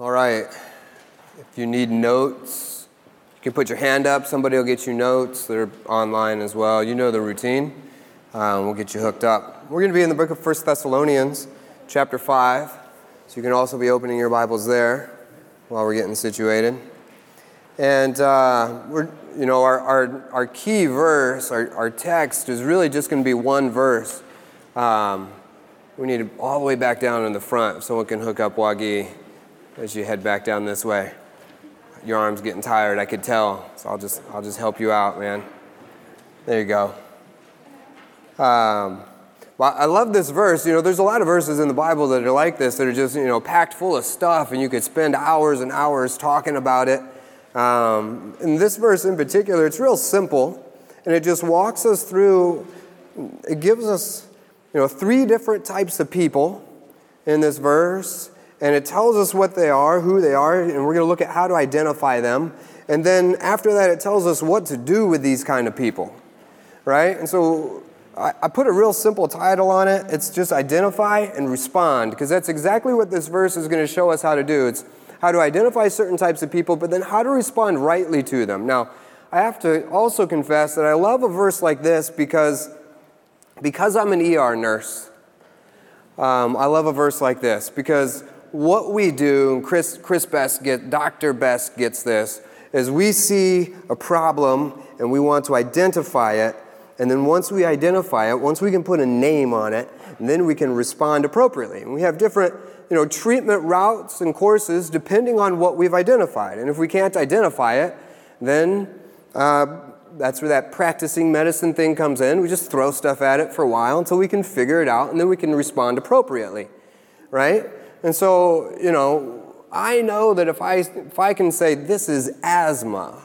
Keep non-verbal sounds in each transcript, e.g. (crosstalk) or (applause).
All right. If you need notes, you can put your hand up. Somebody will get you notes. They're online as well. You know the routine. Um, we'll get you hooked up. We're going to be in the book of 1 Thessalonians, chapter 5. So you can also be opening your Bibles there while we're getting situated. And uh, we're, you know, our, our, our key verse, our, our text is really just going to be one verse. Um, we need to all the way back down in the front if someone can hook up Wagi as you head back down this way. Your arm's getting tired, I could tell. So I'll just, I'll just help you out, man. There you go. Um, well, I love this verse. You know, there's a lot of verses in the Bible that are like this that are just, you know, packed full of stuff, and you could spend hours and hours talking about it. Um, in this verse in particular, it's real simple, and it just walks us through, it gives us, you know, three different types of people in this verse and it tells us what they are, who they are, and we're going to look at how to identify them. And then after that, it tells us what to do with these kind of people, right? And so I, put a real simple title on it. It's just identify and respond, because that's exactly what this verse is going to show us how to do. It's how to identify certain types of people, but then how to respond rightly to them. Now, I have to also confess that I love a verse like this because, because I'm an ER nurse. Um, I love a verse like this because what we do, Chris, Chris Best get, Dr. Best gets this, is we see a problem and we want to identify it. And then once we identify it, once we can put a name on it, then we can respond appropriately. And we have different you know, treatment routes and courses depending on what we've identified. And if we can't identify it, then uh, that's where that practicing medicine thing comes in. We just throw stuff at it for a while until we can figure it out, and then we can respond appropriately, right? And so, you know, I know that if I, if I can say this is asthma,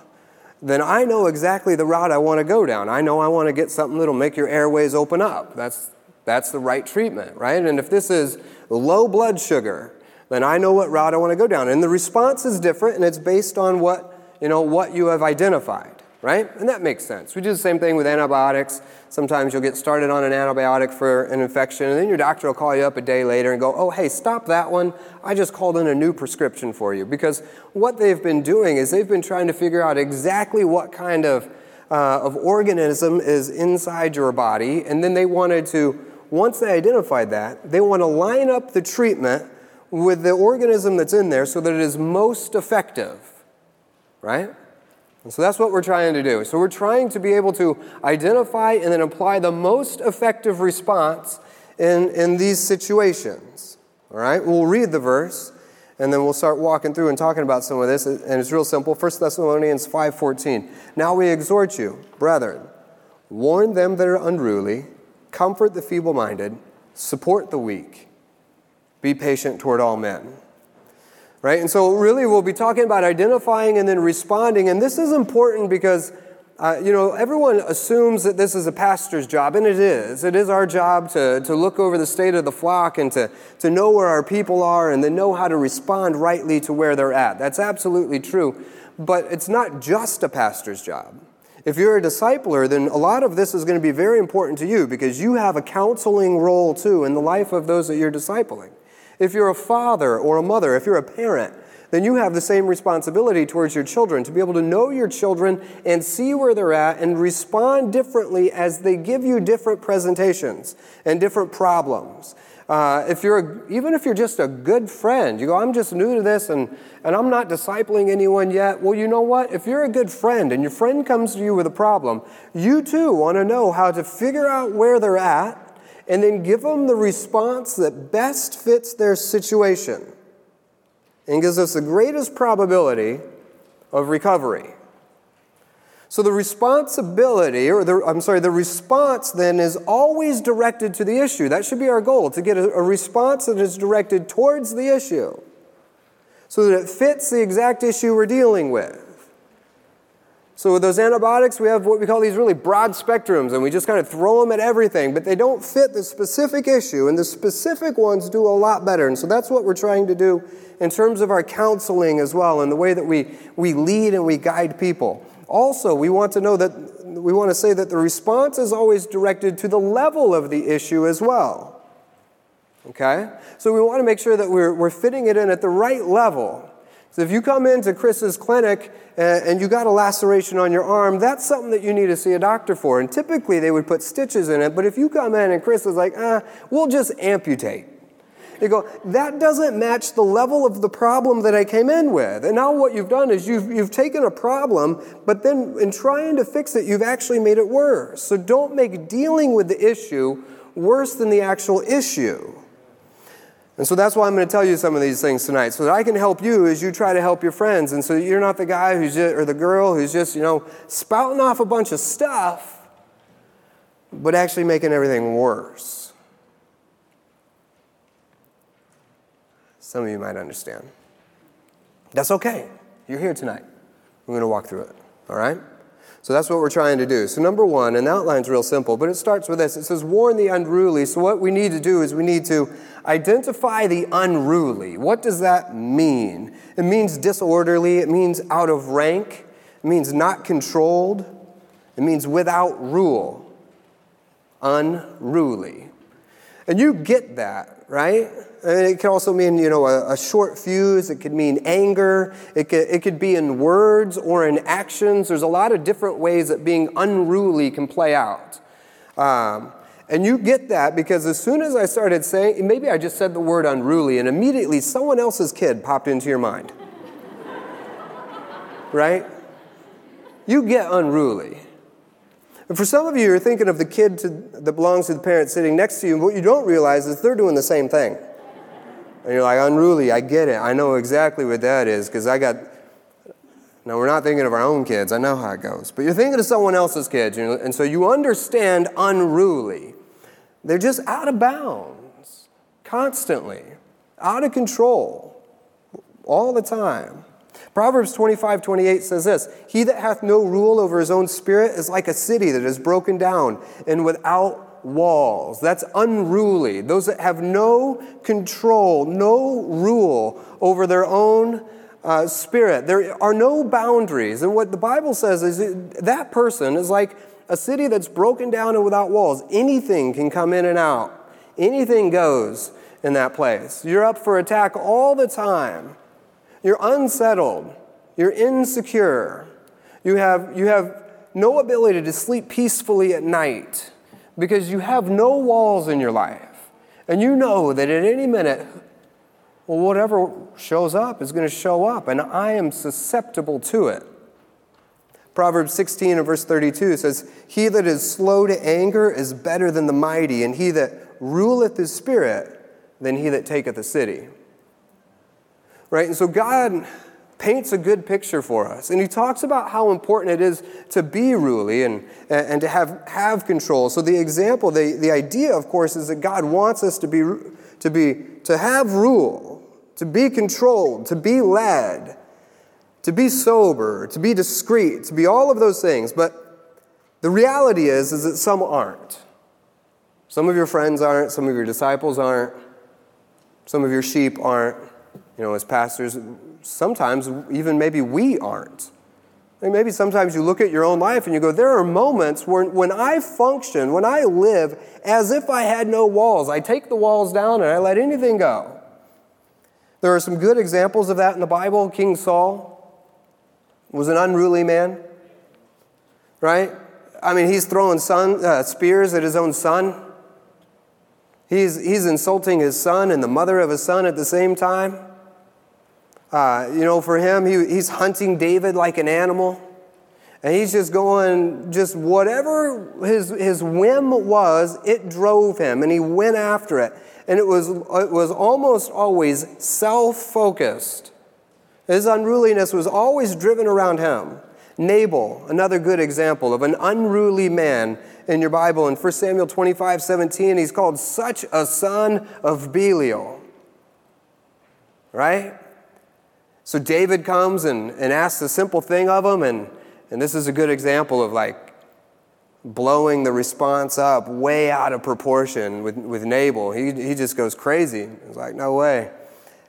then I know exactly the route I want to go down. I know I want to get something that'll make your airways open up. That's, that's the right treatment, right? And if this is low blood sugar, then I know what route I want to go down. And the response is different, and it's based on what, you know, what you have identified right? And that makes sense. We do the same thing with antibiotics. Sometimes you'll get started on an antibiotic for an infection, and then your doctor will call you up a day later and go, Oh, hey, stop that one. I just called in a new prescription for you. Because what they've been doing is they've been trying to figure out exactly what kind of, uh, of organism is inside your body, and then they wanted to, once they identified that, they want to line up the treatment with the organism that's in there so that it is most effective, right? And so that's what we're trying to do. So we're trying to be able to identify and then apply the most effective response in, in these situations. All right? We'll read the verse and then we'll start walking through and talking about some of this and it's real simple 1 thessalonians 5.14 now we exhort you brethren warn them that are unruly comfort the feeble-minded support the weak be patient toward all men right? And so, really, we'll be talking about identifying and then responding. And this is important because, uh, you know, everyone assumes that this is a pastor's job, and it is. It is our job to, to look over the state of the flock and to, to know where our people are and then know how to respond rightly to where they're at. That's absolutely true. But it's not just a pastor's job. If you're a discipler, then a lot of this is going to be very important to you because you have a counseling role too in the life of those that you're discipling. If you're a father or a mother, if you're a parent, then you have the same responsibility towards your children to be able to know your children and see where they're at and respond differently as they give you different presentations and different problems. Uh, if you're a, even if you're just a good friend, you go, I'm just new to this and, and I'm not discipling anyone yet. Well, you know what? If you're a good friend and your friend comes to you with a problem, you too want to know how to figure out where they're at and then give them the response that best fits their situation and gives us the greatest probability of recovery. So the responsibility, or the, I'm sorry, the response then is always directed to the issue. That should be our goal, to get a, a response that is directed towards the issue so that it fits the exact issue we're dealing with. So with those antibiotics, we have what we call these really broad spectrums, and we just kind of throw them at everything, but they don't fit the specific issue, and the specific ones do a lot better. And so that's what we're trying to do in terms of our counseling as well, and the way that we, we lead and we guide people. Also, we want to know that we want to say that the response is always directed to the level of the issue as well. Okay? So we want to make sure that we're, we're fitting it in at the right level. So if you come into Chris's clinic and, and you got a laceration on your arm, that's something that you need to see a doctor for. And typically they would put stitches in it, but if you come in and Chris is like, ah, we'll just amputate. You go, that doesn't match the level of the problem that I came in with. And now what you've done is you've, you've taken a problem, but then in trying to fix it, you've actually made it worse. So don't make dealing with the issue worse than the actual issue. And so that's why I'm going to tell you some of these things tonight, so that I can help you as you try to help your friends. And so you're not the guy who's just, or the girl who's just, you know, spouting off a bunch of stuff, but actually making everything worse. Some of you might understand. That's okay. You're here tonight. We're going to walk through it. All right? So that's what we're trying to do. So, number one, and the outline's real simple, but it starts with this it says, warn the unruly. So, what we need to do is we need to identify the unruly. What does that mean? It means disorderly, it means out of rank, it means not controlled, it means without rule. Unruly. And you get that, right? It can also mean, you know, a, a, short fuse. It could mean anger. It could, it could be in words or in actions. There's a lot of different ways that being unruly can play out. Um, and you get that because as soon as I started saying, maybe I just said the word unruly, and immediately someone else's kid popped into your mind. (laughs) right? You get unruly. And for some of you, you're thinking of the kid to, that belongs to the parent sitting next to you, and what you don't realize is they're doing the same thing. And you're like, unruly, I get it. I know exactly what that is because I got. Now, we're not thinking of our own kids. I know how it goes. But you're thinking of someone else's kids. And so you understand unruly. They're just out of bounds, constantly, out of control, all the time. Proverbs 25, 28 says this He that hath no rule over his own spirit is like a city that is broken down and without walls. That's unruly. Those that have no control, no rule over their own uh, spirit. There are no boundaries. And what the Bible says is that person is like a city that's broken down and without walls. Anything can come in and out, anything goes in that place. You're up for attack all the time. You're unsettled. You're insecure. You have, you have no ability to sleep peacefully at night because you have no walls in your life. And you know that at any minute, well, whatever shows up is going to show up, and I am susceptible to it. Proverbs 16 and verse 32 says, He that is slow to anger is better than the mighty, and he that ruleth his spirit than he that taketh a city. Right? And so God paints a good picture for us. And he talks about how important it is to be ruly and, and to have, have control. So the example, the, the idea, of course, is that God wants us to be, to be to have rule, to be controlled, to be led, to be sober, to be discreet, to be all of those things. But the reality is, is that some aren't. Some of your friends aren't, some of your disciples aren't, some of your sheep aren't. You know, as pastors, sometimes even maybe we aren't. And maybe sometimes you look at your own life and you go, there are moments when, when I function, when I live as if I had no walls. I take the walls down and I let anything go. There are some good examples of that in the Bible. King Saul was an unruly man, right? I mean, he's throwing son, uh, spears at his own son. He's, he's insulting his son and the mother of his son at the same time. Uh, you know, for him, he, he's hunting David like an animal. And he's just going, just whatever his, his whim was, it drove him, and he went after it. And it was, it was almost always self focused. His unruliness was always driven around him. Nabal, another good example of an unruly man in your Bible. In 1 Samuel 25 17, he's called such a son of Belial. Right? So David comes and, and asks a simple thing of him, and, and this is a good example of like blowing the response up way out of proportion with, with Nabal. He, he just goes crazy. He's like, no way.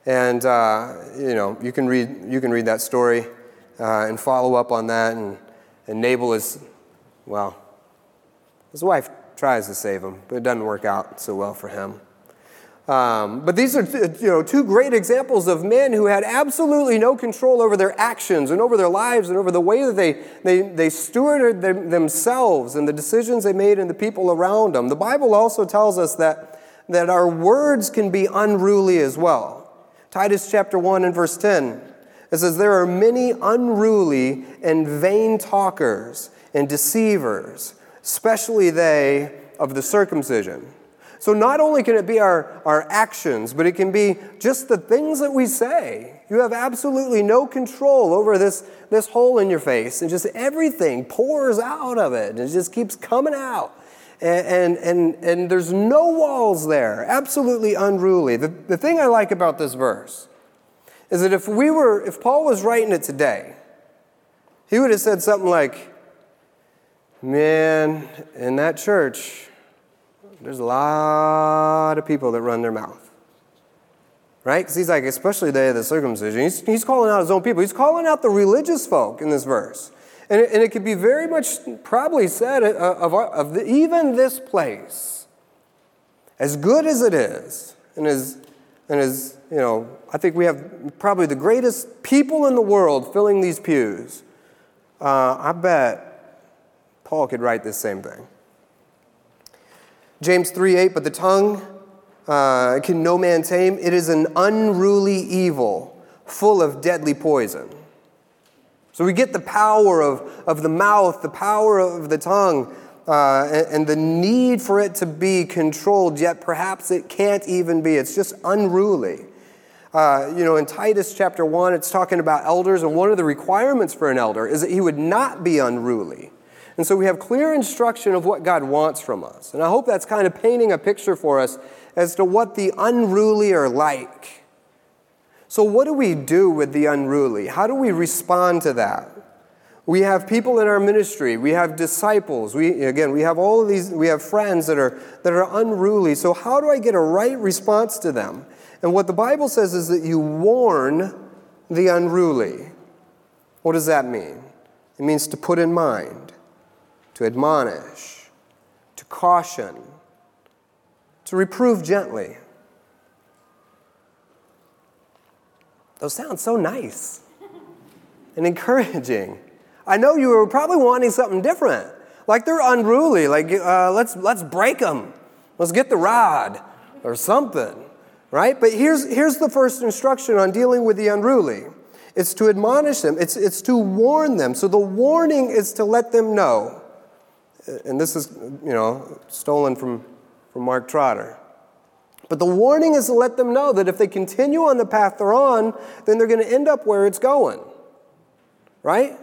And, uh, you know, you can read, you can read that story uh, and follow up on that. And, and Nabal is, well, his wife tries to save him, but it doesn't work out so well for him. Um, but these are you know, two great examples of men who had absolutely no control over their actions and over their lives and over the way that they, they, they stewarded them, themselves and the decisions they made and the people around them. The Bible also tells us that, that our words can be unruly as well. Titus chapter 1 and verse 10. It says, There are many unruly and vain talkers and deceivers, especially they of the circumcision so not only can it be our, our actions, but it can be just the things that we say. You have absolutely no control over this, this hole in your face, and just everything pours out of it, and it just keeps coming out. And, and, and, and there's no walls there, absolutely unruly. The, the thing I like about this verse is that if we were, if Paul was writing it today, he would have said something like, Man, in that church, there's a lot of people that run their mouth. Right? Because he's like, especially the day of the circumcision. He's, he's calling out his own people. He's calling out the religious folk in this verse. And it, and it could be very much probably said of, of, of the, even this place, as good as it is, and as, and as, you know, I think we have probably the greatest people in the world filling these pews. Uh, I bet Paul could write this same thing. James 3 8, but the tongue uh, can no man tame. It is an unruly evil, full of deadly poison. So we get the power of, of the mouth, the power of the tongue, uh, and, and the need for it to be controlled, yet perhaps it can't even be. It's just unruly. Uh, you know, in Titus chapter 1, it's talking about elders, and one of the requirements for an elder is that he would not be unruly. And so we have clear instruction of what God wants from us. And I hope that's kind of painting a picture for us as to what the unruly are like. So, what do we do with the unruly? How do we respond to that? We have people in our ministry, we have disciples, we, again, we have all of these, we have friends that are, that are unruly. So, how do I get a right response to them? And what the Bible says is that you warn the unruly. What does that mean? It means to put in mind to admonish, to caution, to reprove gently. Those sound so nice and encouraging. I know you were probably wanting something different. Like they're unruly, like uh, let's, let's break them. Let's get the rod or something, right? But here's, here's the first instruction on dealing with the unruly it's to admonish them, it's, it's to warn them. So the warning is to let them know and this is, you know, stolen from, from Mark Trotter. But the warning is to let them know that if they continue on the path they're on, then they're going to end up where it's going. Right?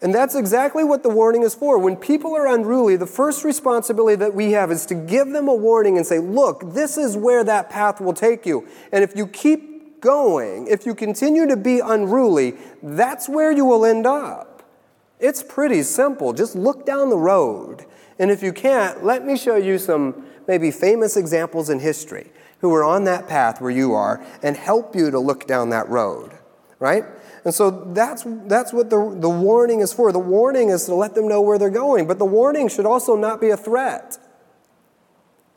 And that's exactly what the warning is for. When people are unruly, the first responsibility that we have is to give them a warning and say, look, this is where that path will take you. And if you keep going, if you continue to be unruly, that's where you will end up. It's pretty simple. Just look down the road. And if you can't, let me show you some maybe famous examples in history who are on that path where you are and help you to look down that road, right? And so that's, that's what the, the warning is for. The warning is to let them know where they're going, but the warning should also not be a threat.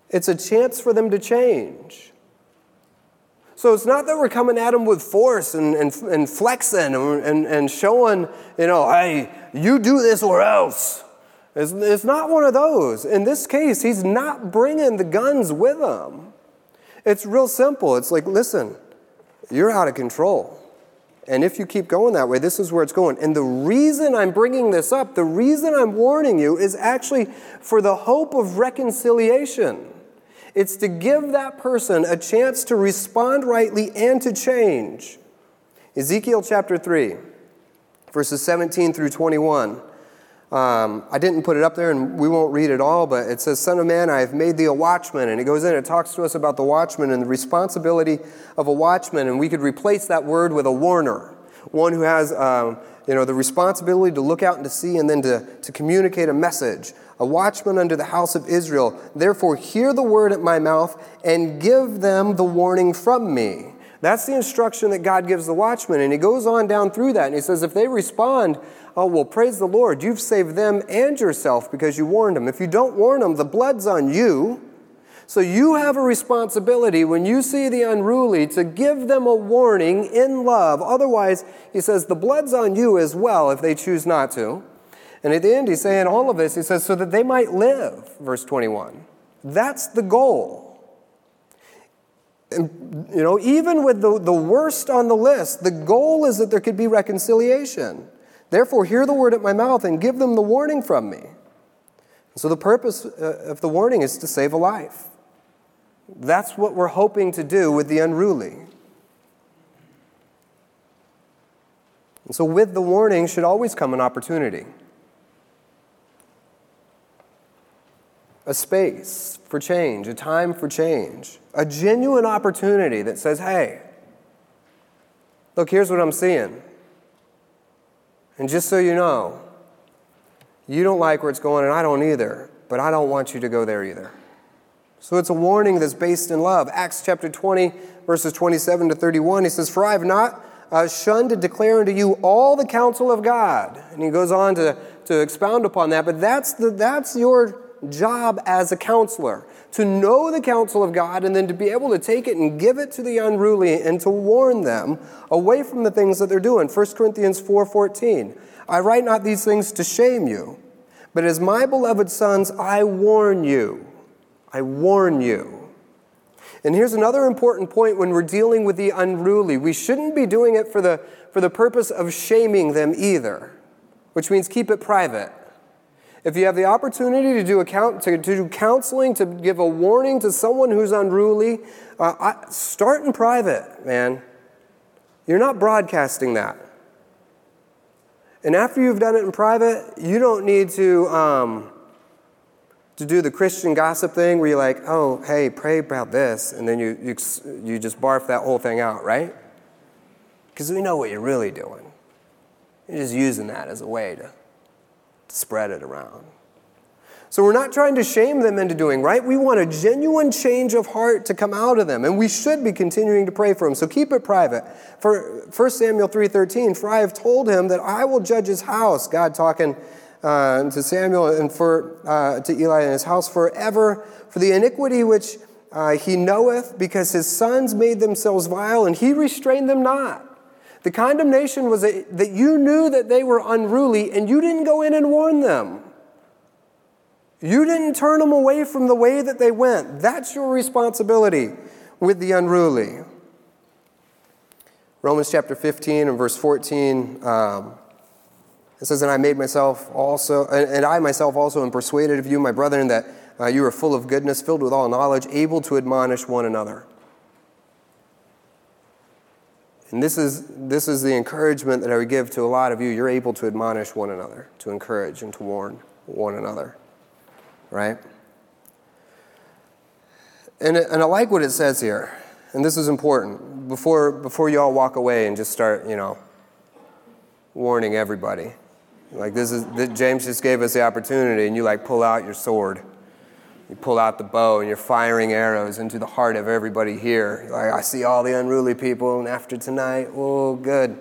It's a chance for them to change. So it's not that we're coming at them with force and, and, and flexing and, and, and showing, you know, hey, you do this or else. It's, it's not one of those. In this case, he's not bringing the guns with him. It's real simple. It's like, listen, you're out of control. And if you keep going that way, this is where it's going. And the reason I'm bringing this up, the reason I'm warning you, is actually for the hope of reconciliation. It's to give that person a chance to respond rightly and to change. Ezekiel chapter 3, verses 17 through 21. Um, I didn't put it up there and we won't read it all, but it says, Son of man, I have made thee a watchman. And it goes in, it talks to us about the watchman and the responsibility of a watchman. And we could replace that word with a warner, one who has um, you know, the responsibility to look out and to see and then to, to communicate a message a watchman under the house of Israel. Therefore, hear the word at my mouth and give them the warning from me. That's the instruction that God gives the watchman. And he goes on down through that and he says, if they respond, oh, well, praise the Lord, you've saved them and yourself because you warned them. If you don't warn them, the blood's on you. So you have a responsibility when you see the unruly to give them a warning in love. Otherwise, he says, the blood's on you as well if they choose not to. And at the end, he's saying all of this, he says, so that they might live, verse 21. That's the goal. And, you know, even with the, the worst on the list, the goal is that there could be reconciliation. Therefore, hear the word at my mouth and give them the warning from me. So, the purpose uh, of the warning is to save a life. That's what we're hoping to do with the unruly. And so, with the warning should always come an opportunity. A space for change, a time for change, a genuine opportunity that says, hey, look, here's what I'm seeing. And just so you know, you don't like where it's going, and I don't either, but I don't want you to go there either. So it's a warning that's based in love. Acts chapter 20, verses 27 to 31, he says, For I have not uh, shunned to declare unto you all the counsel of God. And he goes on to, to expound upon that, but that's, the, that's your job as a counselor to know the counsel of God and then to be able to take it and give it to the unruly and to warn them away from the things that they're doing. 1 Corinthians 4:14. I write not these things to shame you, but as my beloved sons, I warn you. I warn you. And here's another important point when we're dealing with the unruly. We shouldn't be doing it for the, for the purpose of shaming them either, which means keep it private. If you have the opportunity to do, account, to, to do counseling, to give a warning to someone who's unruly, uh, I, start in private, man. You're not broadcasting that. And after you've done it in private, you don't need to, um, to do the Christian gossip thing where you're like, oh, hey, pray about this, and then you, you, you just barf that whole thing out, right? Because we know what you're really doing. You're just using that as a way to spread it around. So we're not trying to shame them into doing right. We want a genuine change of heart to come out of them, and we should be continuing to pray for them. So keep it private. For 1 Samuel 3:13, for I have told him that I will judge his house. God talking uh, to Samuel and for uh, to Eli and his house forever for the iniquity which uh, he knoweth, because his sons made themselves vile, and he restrained them not. The condemnation was that you knew that they were unruly and you didn't go in and warn them. You didn't turn them away from the way that they went. That's your responsibility with the unruly. Romans chapter 15 and verse 14, um, it says, And I made myself also, and I myself also am persuaded of you, my brethren, that uh, you are full of goodness, filled with all knowledge, able to admonish one another. And this is, this is the encouragement that I would give to a lot of you. You're able to admonish one another, to encourage and to warn one another, right? And, and I like what it says here, and this is important. Before, before you all walk away and just start, you know, warning everybody. Like this is, James just gave us the opportunity, and you like pull out your sword you pull out the bow and you're firing arrows into the heart of everybody here. Like, I see all the unruly people, and after tonight, oh, good.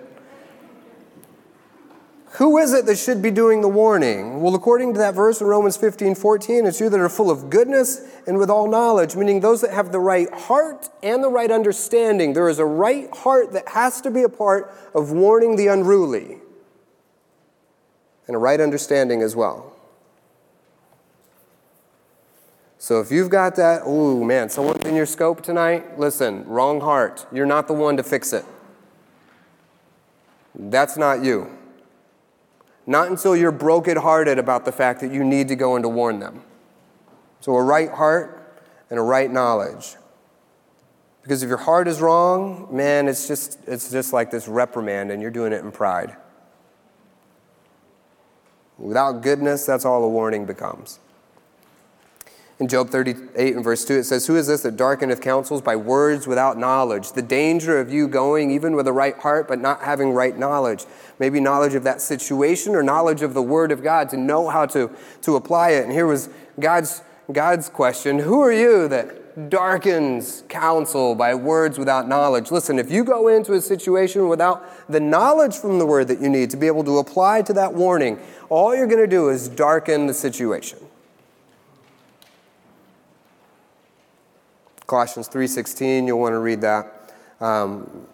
Who is it that should be doing the warning? Well, according to that verse in Romans 15 14, it's you that are full of goodness and with all knowledge, meaning those that have the right heart and the right understanding. There is a right heart that has to be a part of warning the unruly, and a right understanding as well. So if you've got that, oh man, someone's in your scope tonight, listen, wrong heart. You're not the one to fix it. That's not you. Not until you're brokenhearted about the fact that you need to go and to warn them. So a right heart and a right knowledge. Because if your heart is wrong, man, it's just, it's just like this reprimand and you're doing it in pride. Without goodness, that's all a warning becomes. In Job 38 and verse 2, it says, Who is this that darkeneth counsels by words without knowledge? The danger of you going even with a right heart, but not having right knowledge. Maybe knowledge of that situation or knowledge of the Word of God to know how to, to apply it. And here was God's, God's question Who are you that darkens counsel by words without knowledge? Listen, if you go into a situation without the knowledge from the Word that you need to be able to apply to that warning, all you're going to do is darken the situation. Colossians 3.16, you'll want to read that. Um,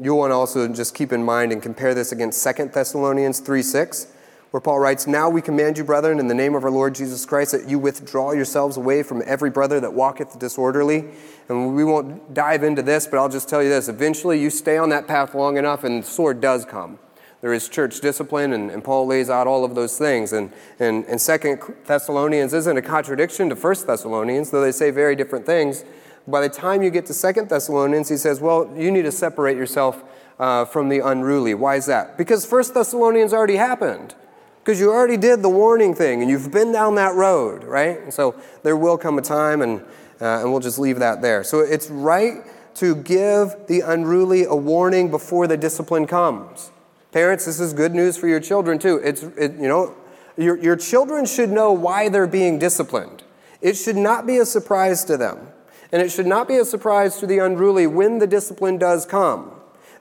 you'll want to also just keep in mind and compare this against 2 Thessalonians 3.6, where Paul writes, Now we command you, brethren, in the name of our Lord Jesus Christ, that you withdraw yourselves away from every brother that walketh disorderly. And we won't dive into this, but I'll just tell you this. Eventually, you stay on that path long enough, and the sword does come. There is church discipline, and, and Paul lays out all of those things. And, and, and 2 Thessalonians isn't a contradiction to 1 Thessalonians, though they say very different things. By the time you get to Second Thessalonians, he says, well, you need to separate yourself uh, from the unruly. Why is that? Because First Thessalonians already happened. Because you already did the warning thing and you've been down that road, right? And so there will come a time, and, uh, and we'll just leave that there. So it's right to give the unruly a warning before the discipline comes. Parents, this is good news for your children too. It's, it, you know, your, your children should know why they're being disciplined. It should not be a surprise to them. And it should not be a surprise to the unruly when the discipline does come.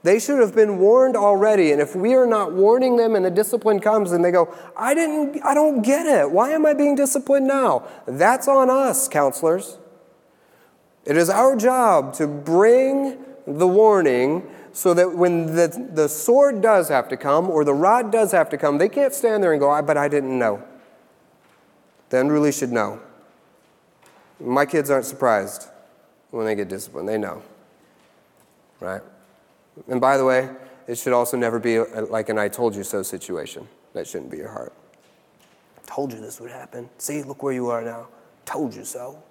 They should have been warned already. And if we are not warning them and the discipline comes and they go, I didn't, I don't get it. Why am I being disciplined now? That's on us, counselors. It is our job to bring the warning so that when the, the sword does have to come or the rod does have to come, they can't stand there and go, but I didn't know. The unruly should know. My kids aren't surprised when they get disciplined. They know. Right? And by the way, it should also never be like an I told you so situation. That shouldn't be your heart. Told you this would happen. See, look where you are now. Told you so.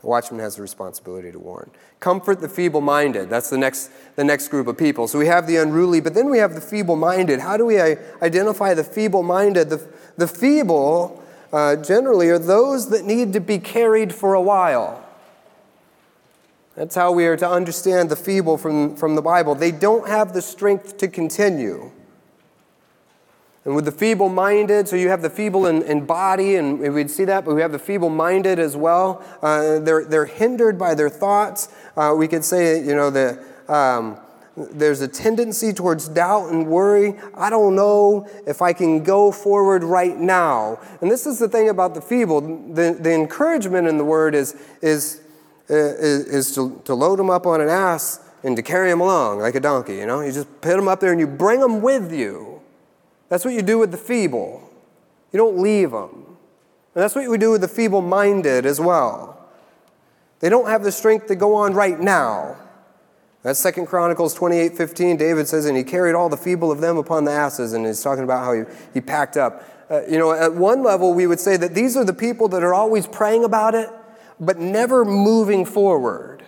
The watchman has the responsibility to warn. Comfort the feeble minded. That's the next, the next group of people. So we have the unruly, but then we have the feeble minded. How do we identify the feeble minded? The, the feeble, uh, generally, are those that need to be carried for a while. That's how we are to understand the feeble from, from the Bible. They don't have the strength to continue. And with the feeble minded, so you have the feeble in, in body, and we'd see that, but we have the feeble minded as well. Uh, they're, they're hindered by their thoughts. Uh, we could say, you know, that um, there's a tendency towards doubt and worry. I don't know if I can go forward right now. And this is the thing about the feeble. The, the encouragement in the word is, is is, is to, to load them up on an ass and to carry them along like a donkey, you know? You just put them up there and you bring them with you. That's what you do with the feeble. You don't leave them. And that's what we do with the feeble minded as well. They don't have the strength to go on right now. That's Second Chronicles 28 15. David says, And he carried all the feeble of them upon the asses. And he's talking about how he, he packed up. Uh, you know, at one level, we would say that these are the people that are always praying about it but never moving forward.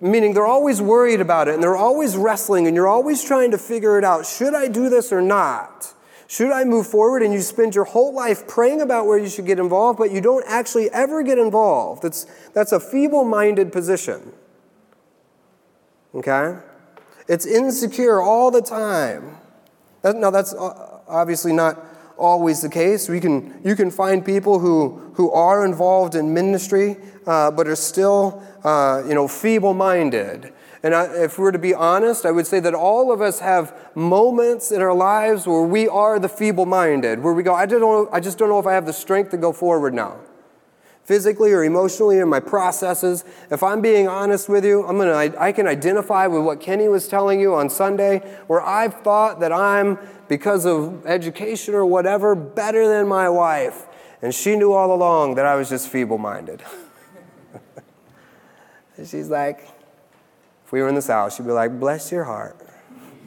Meaning they're always worried about it and they're always wrestling and you're always trying to figure it out. Should I do this or not? Should I move forward? And you spend your whole life praying about where you should get involved, but you don't actually ever get involved. That's, that's a feeble minded position. Okay? It's insecure all the time. That, now, that's obviously not always the case. We can, you can find people who, who are involved in ministry, uh, but are still, uh, you know, feeble-minded. And I, if we're to be honest, I would say that all of us have moments in our lives where we are the feeble-minded, where we go, I, don't know, I just don't know if I have the strength to go forward now physically or emotionally in my processes. If I'm being honest with you, I'm gonna, I, I, can identify with what Kenny was telling you on Sunday, where I've thought that I'm because of education or whatever, better than my wife. And she knew all along that I was just feeble minded. (laughs) and she's like, if we were in the South, she'd be like, bless your heart. (laughs)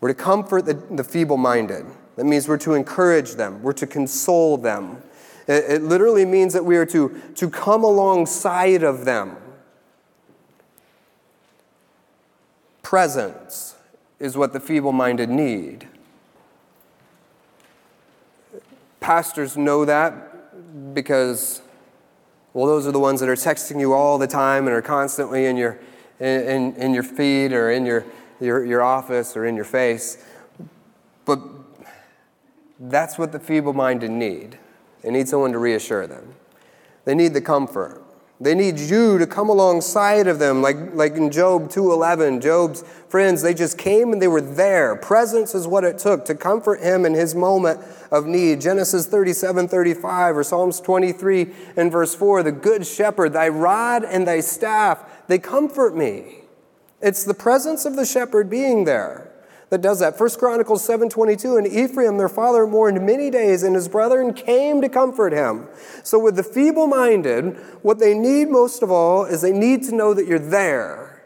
we're to comfort the, the feeble minded. That means we're to encourage them, we're to console them. It, it literally means that we are to, to come alongside of them. Presence is what the feeble minded need. Pastors know that because, well, those are the ones that are texting you all the time and are constantly in your, in, in your feed or in your, your, your office or in your face. But that's what the feeble minded need. They need someone to reassure them, they need the comfort. They need you to come alongside of them, like, like in Job 2.11. Job's friends, they just came and they were there. Presence is what it took to comfort him in his moment of need. Genesis 37.35 or Psalms 23 and verse 4, the good shepherd, thy rod and thy staff, they comfort me. It's the presence of the shepherd being there that does that. First Chronicles 7:22 and Ephraim their father mourned many days and his brethren came to comfort him. So with the feeble-minded, what they need most of all is they need to know that you're there.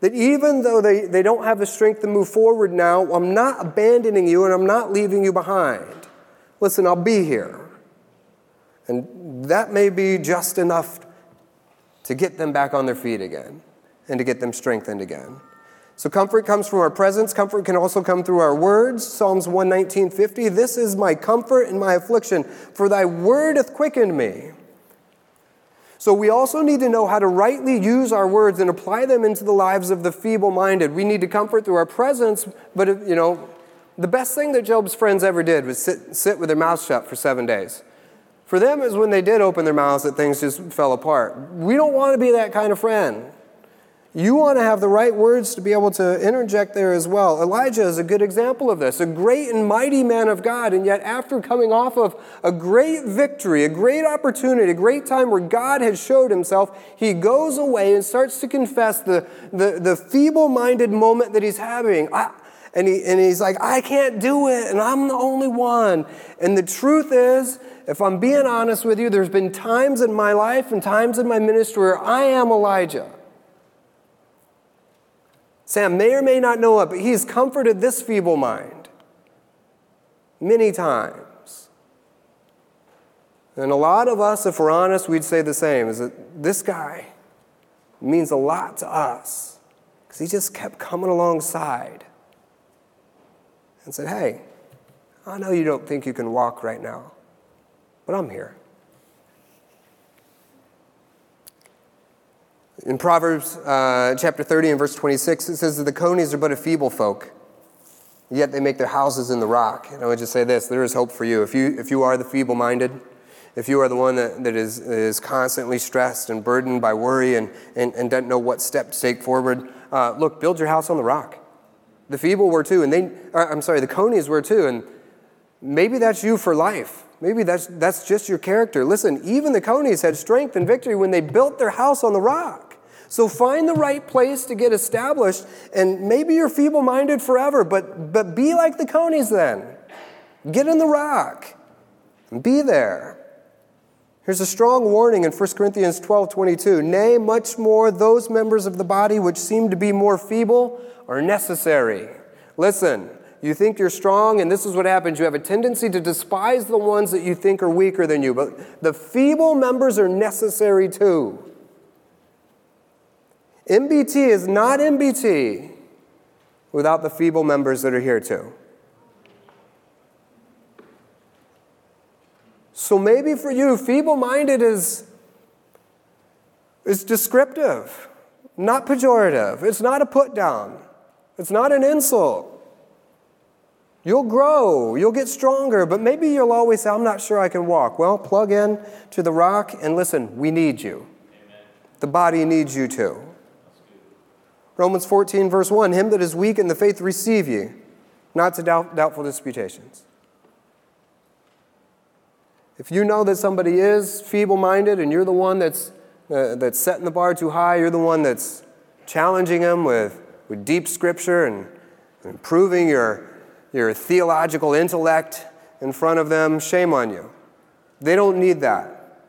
That even though they, they don't have the strength to move forward now, I'm not abandoning you and I'm not leaving you behind. Listen, I'll be here. And that may be just enough to get them back on their feet again and to get them strengthened again. So comfort comes from our presence. Comfort can also come through our words. Psalms 119:50. This is my comfort in my affliction, for thy word hath quickened me. So we also need to know how to rightly use our words and apply them into the lives of the feeble-minded. We need to comfort through our presence, but you know, the best thing that Job's friends ever did was sit, sit with their mouths shut for seven days. For them, it was when they did open their mouths that things just fell apart. We don't want to be that kind of friend. You want to have the right words to be able to interject there as well. Elijah is a good example of this, a great and mighty man of God, and yet after coming off of a great victory, a great opportunity, a great time where God had showed himself, he goes away and starts to confess the, the, the feeble minded moment that he's having. I, and, he, and he's like, I can't do it, and I'm the only one. And the truth is, if I'm being honest with you, there's been times in my life and times in my ministry where I am Elijah. Sam may or may not know it, but he's comforted this feeble mind many times. And a lot of us, if we're honest, we'd say the same is that this guy means a lot to us because he just kept coming alongside and said, Hey, I know you don't think you can walk right now, but I'm here. In Proverbs uh, chapter 30 and verse 26, it says that the conies are but a feeble folk, yet they make their houses in the rock. And I would just say this there is hope for you. If you, if you are the feeble minded, if you are the one that, that is, is constantly stressed and burdened by worry and, and, and doesn't know what step to take forward, uh, look, build your house on the rock. The feeble were too, and they, uh, I'm sorry, the conies were too, and maybe that's you for life. Maybe that's, that's just your character. Listen, even the conies had strength and victory when they built their house on the rock. So find the right place to get established, and maybe you're feeble minded forever, but, but be like the conies then. Get in the rock and be there. Here's a strong warning in 1 Corinthians 12 22. Nay, much more, those members of the body which seem to be more feeble are necessary. Listen, you think you're strong, and this is what happens. You have a tendency to despise the ones that you think are weaker than you, but the feeble members are necessary too. MBT is not MBT without the feeble members that are here too. So maybe for you, feeble minded is, is descriptive, not pejorative. It's not a put down, it's not an insult. You'll grow, you'll get stronger, but maybe you'll always say, I'm not sure I can walk. Well, plug in to the rock and listen, we need you. Amen. The body needs you too. Romans 14, verse 1 Him that is weak in the faith receive ye, not to doubt, doubtful disputations. If you know that somebody is feeble minded and you're the one that's, uh, that's setting the bar too high, you're the one that's challenging them with, with deep scripture and improving your, your theological intellect in front of them, shame on you. They don't need that.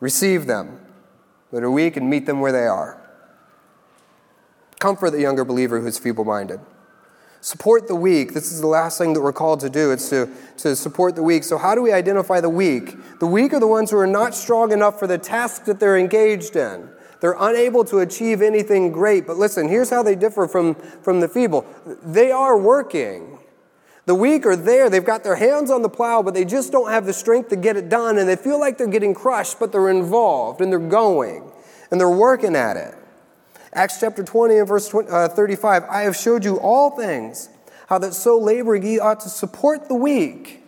Receive them that are weak and meet them where they are. Comfort the younger believer who's feeble minded. Support the weak. This is the last thing that we're called to do. It's to, to support the weak. So, how do we identify the weak? The weak are the ones who are not strong enough for the task that they're engaged in. They're unable to achieve anything great. But listen, here's how they differ from, from the feeble they are working. The weak are there, they've got their hands on the plow, but they just don't have the strength to get it done, and they feel like they're getting crushed, but they're involved and they're going and they're working at it. Acts chapter 20 and verse 20, uh, 35 I have showed you all things, how that so laboring ye ought to support the weak.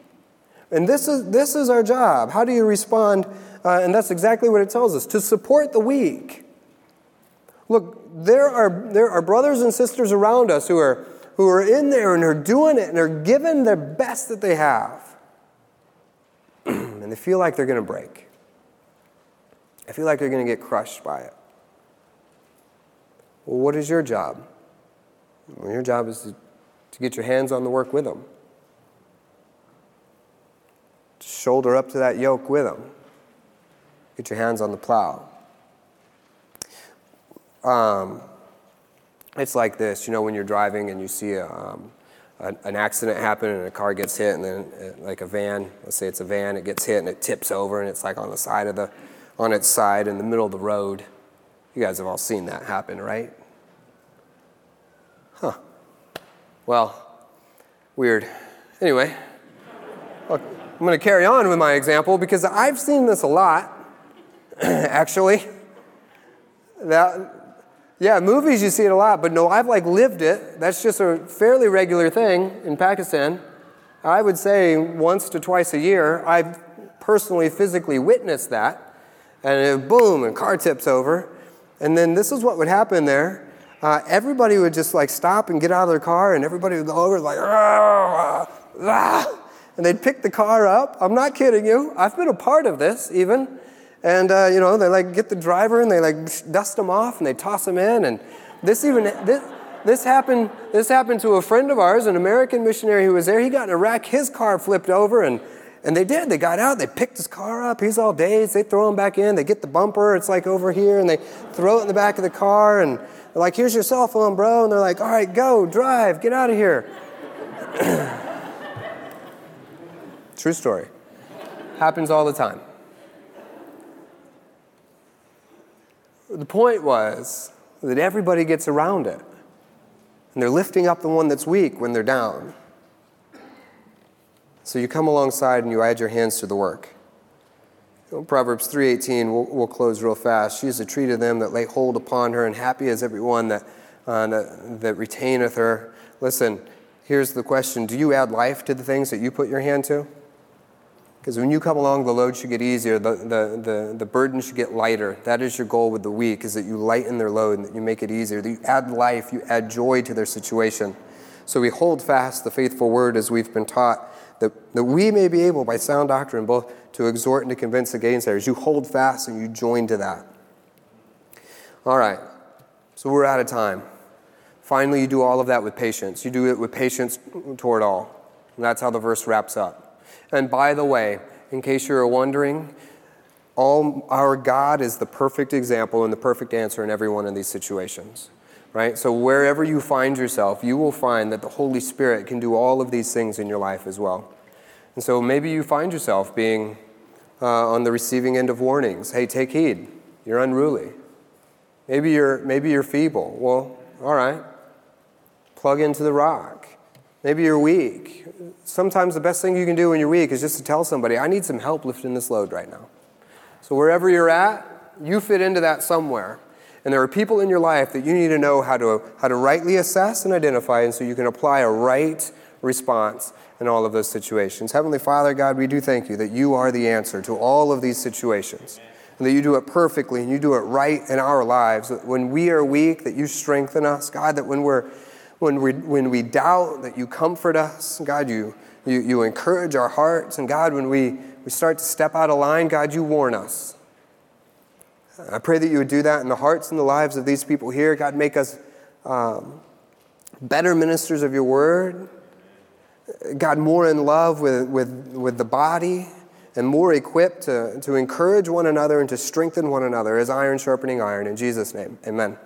And this is, this is our job. How do you respond uh, and that's exactly what it tells us to support the weak. Look, there are, there are brothers and sisters around us who are, who are in there and are doing it and are giving their best that they have. (clears throat) and they feel like they're going to break. I feel like they're going to get crushed by it. Well, what is your job? Well, your job is to, to get your hands on the work with them, to shoulder up to that yoke with them, get your hands on the plow. Um, it's like this, you know, when you're driving and you see a, um, an accident happen and a car gets hit, and then uh, like a van, let's say it's a van, it gets hit and it tips over and it's like on the side of the, on its side in the middle of the road. You guys have all seen that happen, right? Well, weird. Anyway, look, I'm going to carry on with my example because I've seen this a lot, (clears throat) actually. That, yeah, movies you see it a lot, but no, I've like lived it. That's just a fairly regular thing in Pakistan. I would say once to twice a year, I've personally physically witnessed that. And it, boom, and car tips over. And then this is what would happen there. Uh, everybody would just like stop and get out of their car, and everybody would go over like, ah, ah, and they'd pick the car up. I'm not kidding you. I've been a part of this even. And, uh, you know, they like get the driver and they like dust them off and they toss them in. And this even, this, this happened, this happened to a friend of ours, an American missionary who was there. He got in a wreck, his car flipped over and, and they did. They got out, they picked his car up. He's all dazed. They throw him back in. They get the bumper. It's like over here and they throw it in the back of the car. And they're like, here's your cell phone, bro. And they're like, all right, go, drive, get out of here. (coughs) True story. Happens all the time. The point was that everybody gets around it. And they're lifting up the one that's weak when they're down. So you come alongside and you add your hands to the work. Proverbs 3.18, we'll, we'll, close real fast. She is a tree to them that lay hold upon her, and happy is everyone that, uh, that, that retaineth her. Listen, here's the question Do you add life to the things that you put your hand to? Because when you come along, the load should get easier, the, the, the, the burden should get lighter. That is your goal with the weak, is that you lighten their load and that you make it easier, that you add life, you add joy to their situation. So we hold fast the faithful word as we've been taught, that, that we may be able, by sound doctrine, both to exhort and to convince the gainsayers. You hold fast and you join to that. All right, so we're out of time. Finally, you do all of that with patience. You do it with patience toward all. And that's how the verse wraps up. And by the way, in case you're wondering, all, our God is the perfect example and the perfect answer in every one of these situations. Right? So, wherever you find yourself, you will find that the Holy Spirit can do all of these things in your life as well. And so, maybe you find yourself being uh, on the receiving end of warnings. Hey, take heed, you're unruly. Maybe you're, maybe you're feeble. Well, all right, plug into the rock. Maybe you're weak. Sometimes the best thing you can do when you're weak is just to tell somebody, I need some help lifting this load right now. So, wherever you're at, you fit into that somewhere. And there are people in your life that you need to know how to, how to rightly assess and identify, and so you can apply a right response in all of those situations. Heavenly Father, God, we do thank you that you are the answer to all of these situations, and that you do it perfectly and you do it right in our lives. When we are weak, that you strengthen us. God, that when we're when we, when we doubt, that you comfort us. God, you, you, you encourage our hearts. And God, when we, we start to step out of line, God, you warn us. I pray that you would do that in the hearts and the lives of these people here. God, make us um, better ministers of your word. God, more in love with, with, with the body and more equipped to, to encourage one another and to strengthen one another as iron sharpening iron. In Jesus' name, amen.